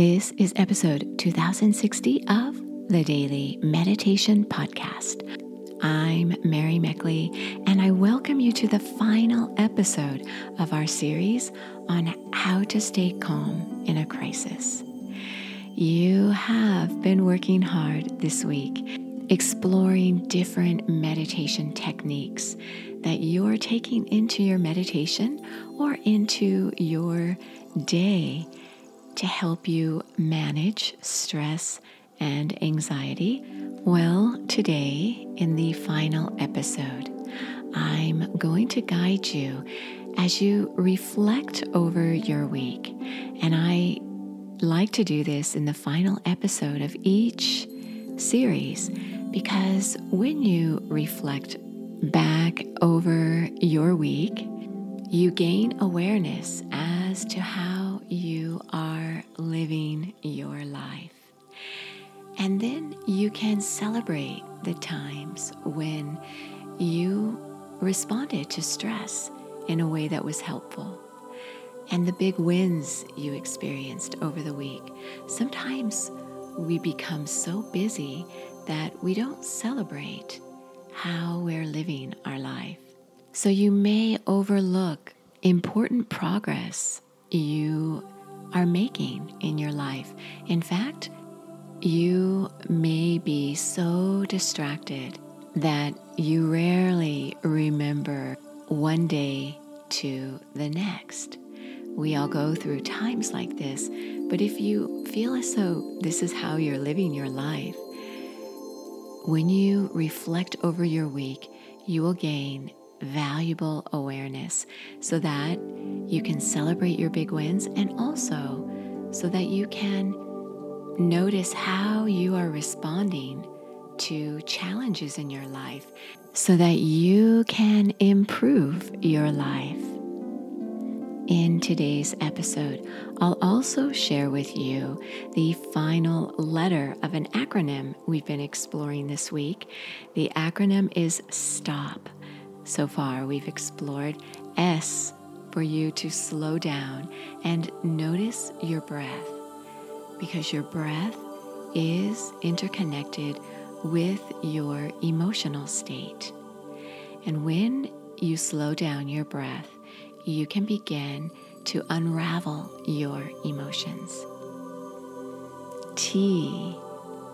This is episode 2060 of the Daily Meditation Podcast. I'm Mary Meckley, and I welcome you to the final episode of our series on how to stay calm in a crisis. You have been working hard this week exploring different meditation techniques that you're taking into your meditation or into your day to help you manage stress and anxiety? Well, today, in the final episode, I'm going to guide you as you reflect over your week. And I like to do this in the final episode of each series because when you reflect back over your week, you gain awareness as to how you are living your life. And then you can celebrate the times when you responded to stress in a way that was helpful and the big wins you experienced over the week. Sometimes we become so busy that we don't celebrate how we're living our life. So you may overlook important progress you are making in your life. In fact, you may be so distracted that you rarely remember one day to the next. We all go through times like this, but if you feel as though this is how you're living your life, when you reflect over your week, you will gain valuable awareness so that you can celebrate your big wins and also so that you can notice how you are responding to challenges in your life so that you can improve your life. In today's episode, I'll also share with you the final letter of an acronym we've been exploring this week. The acronym is STOP. So far, we've explored S for you to slow down and notice your breath because your breath is interconnected with your emotional state. And when you slow down your breath, you can begin to unravel your emotions. T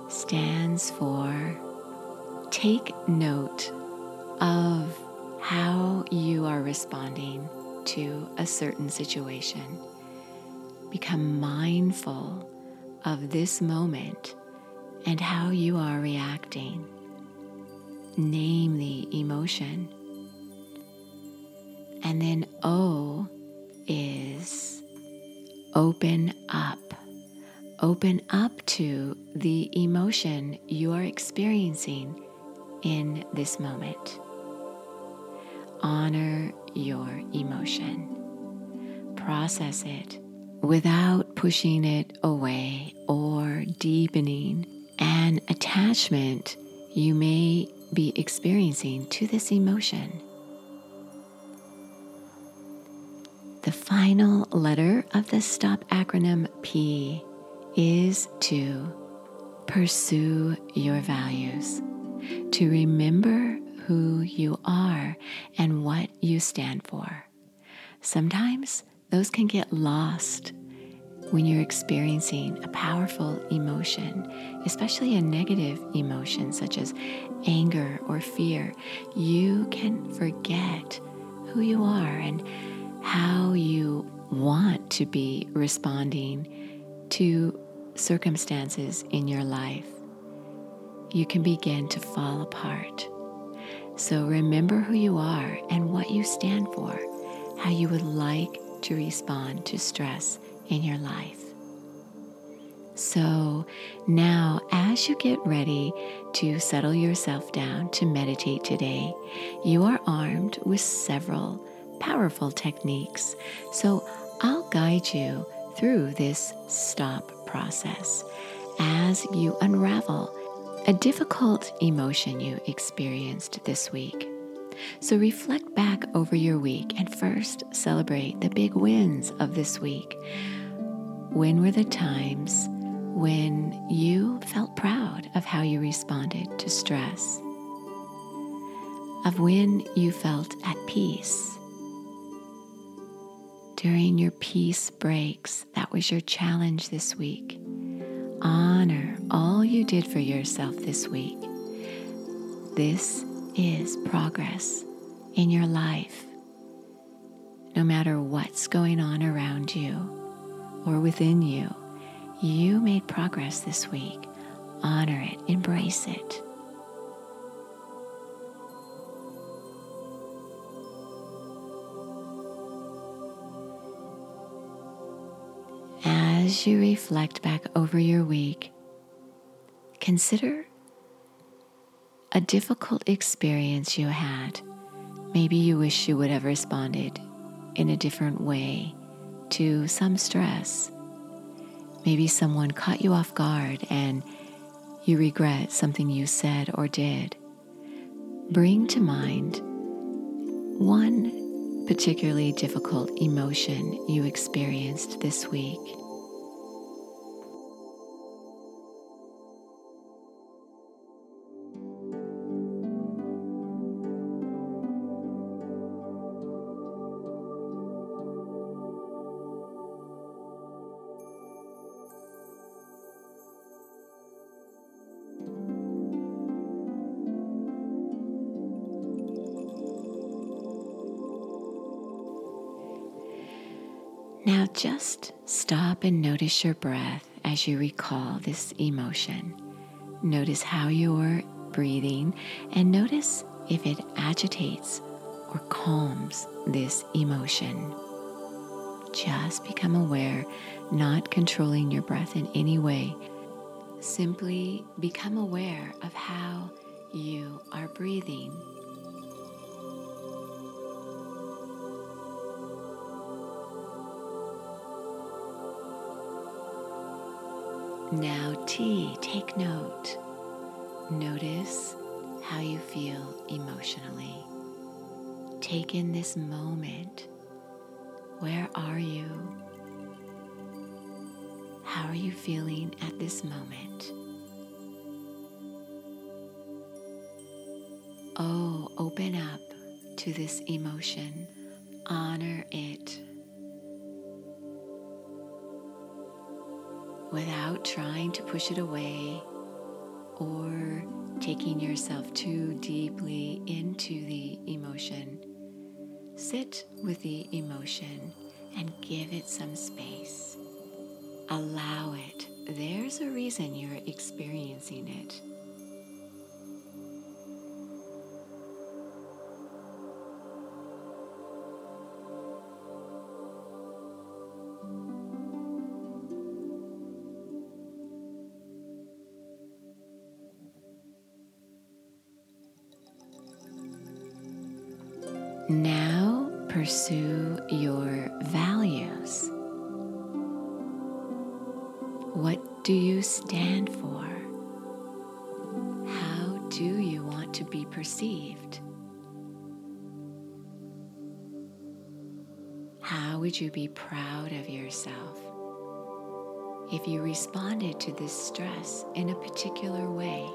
stands for take note of how you are responding to a certain situation. Become mindful of this moment and how you are reacting. Name the emotion. And then O is open up. Open up to the emotion you are experiencing in this moment honor your emotion. Process it without pushing it away or deepening an attachment you may be experiencing to this emotion. The final letter of the STOP acronym P is to pursue your values, to remember who you are and you stand for. Sometimes those can get lost when you're experiencing a powerful emotion, especially a negative emotion such as anger or fear. You can forget who you are and how you want to be responding to circumstances in your life. You can begin to fall apart. So remember who you are and what you stand for, how you would like to respond to stress in your life. So now, as you get ready to settle yourself down to meditate today, you are armed with several powerful techniques. So I'll guide you through this stop process as you unravel a difficult emotion you experienced this week. So reflect back over your week and first celebrate the big wins of this week. when were the times when you felt proud of how you responded to stress? Of when you felt at peace? During your peace breaks, that was your challenge this week. Honor all you did for yourself this week. This is progress in your life. No matter what's going on around you or within you, you made progress this week. Honor it, embrace it. As you reflect back over your week, consider a difficult experience you had. Maybe you wish you would have responded in a different way to some stress Maybe someone caught you off guard and you regret something you said or did. Bring to mind one particularly difficult emotion you experienced this week. Now just stop and notice your breath as you recall this emotion. Notice how you're breathing and notice if it agitates or calms this emotion. Just become aware, not controlling your breath in any way. Simply become aware of how you are breathing. Now, T, take note. Notice how you feel emotionally. Take in this moment. Where are you? How are you feeling at this moment? Oh, open up to this emotion. Honor it. Without trying to push it away or taking yourself too deeply into the emotion. Sit with the emotion and give it some space. Allow it. There's a reason you're experiencing it. Now pursue your values. What do you stand for? How do you want to be perceived? How would you be proud of yourself if you responded to this stress in a particular way?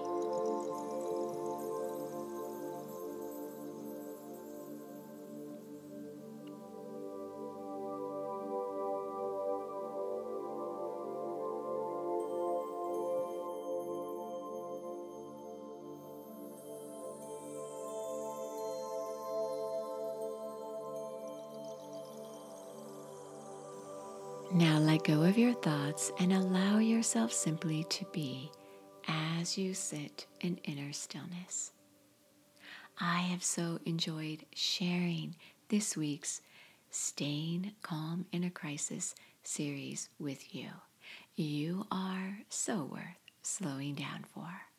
Let go of your thoughts and allow yourself simply to be as you sit in inner stillness. I have so enjoyed sharing this week's Staying Calm in a Crisis series with you. You are so worth slowing down for.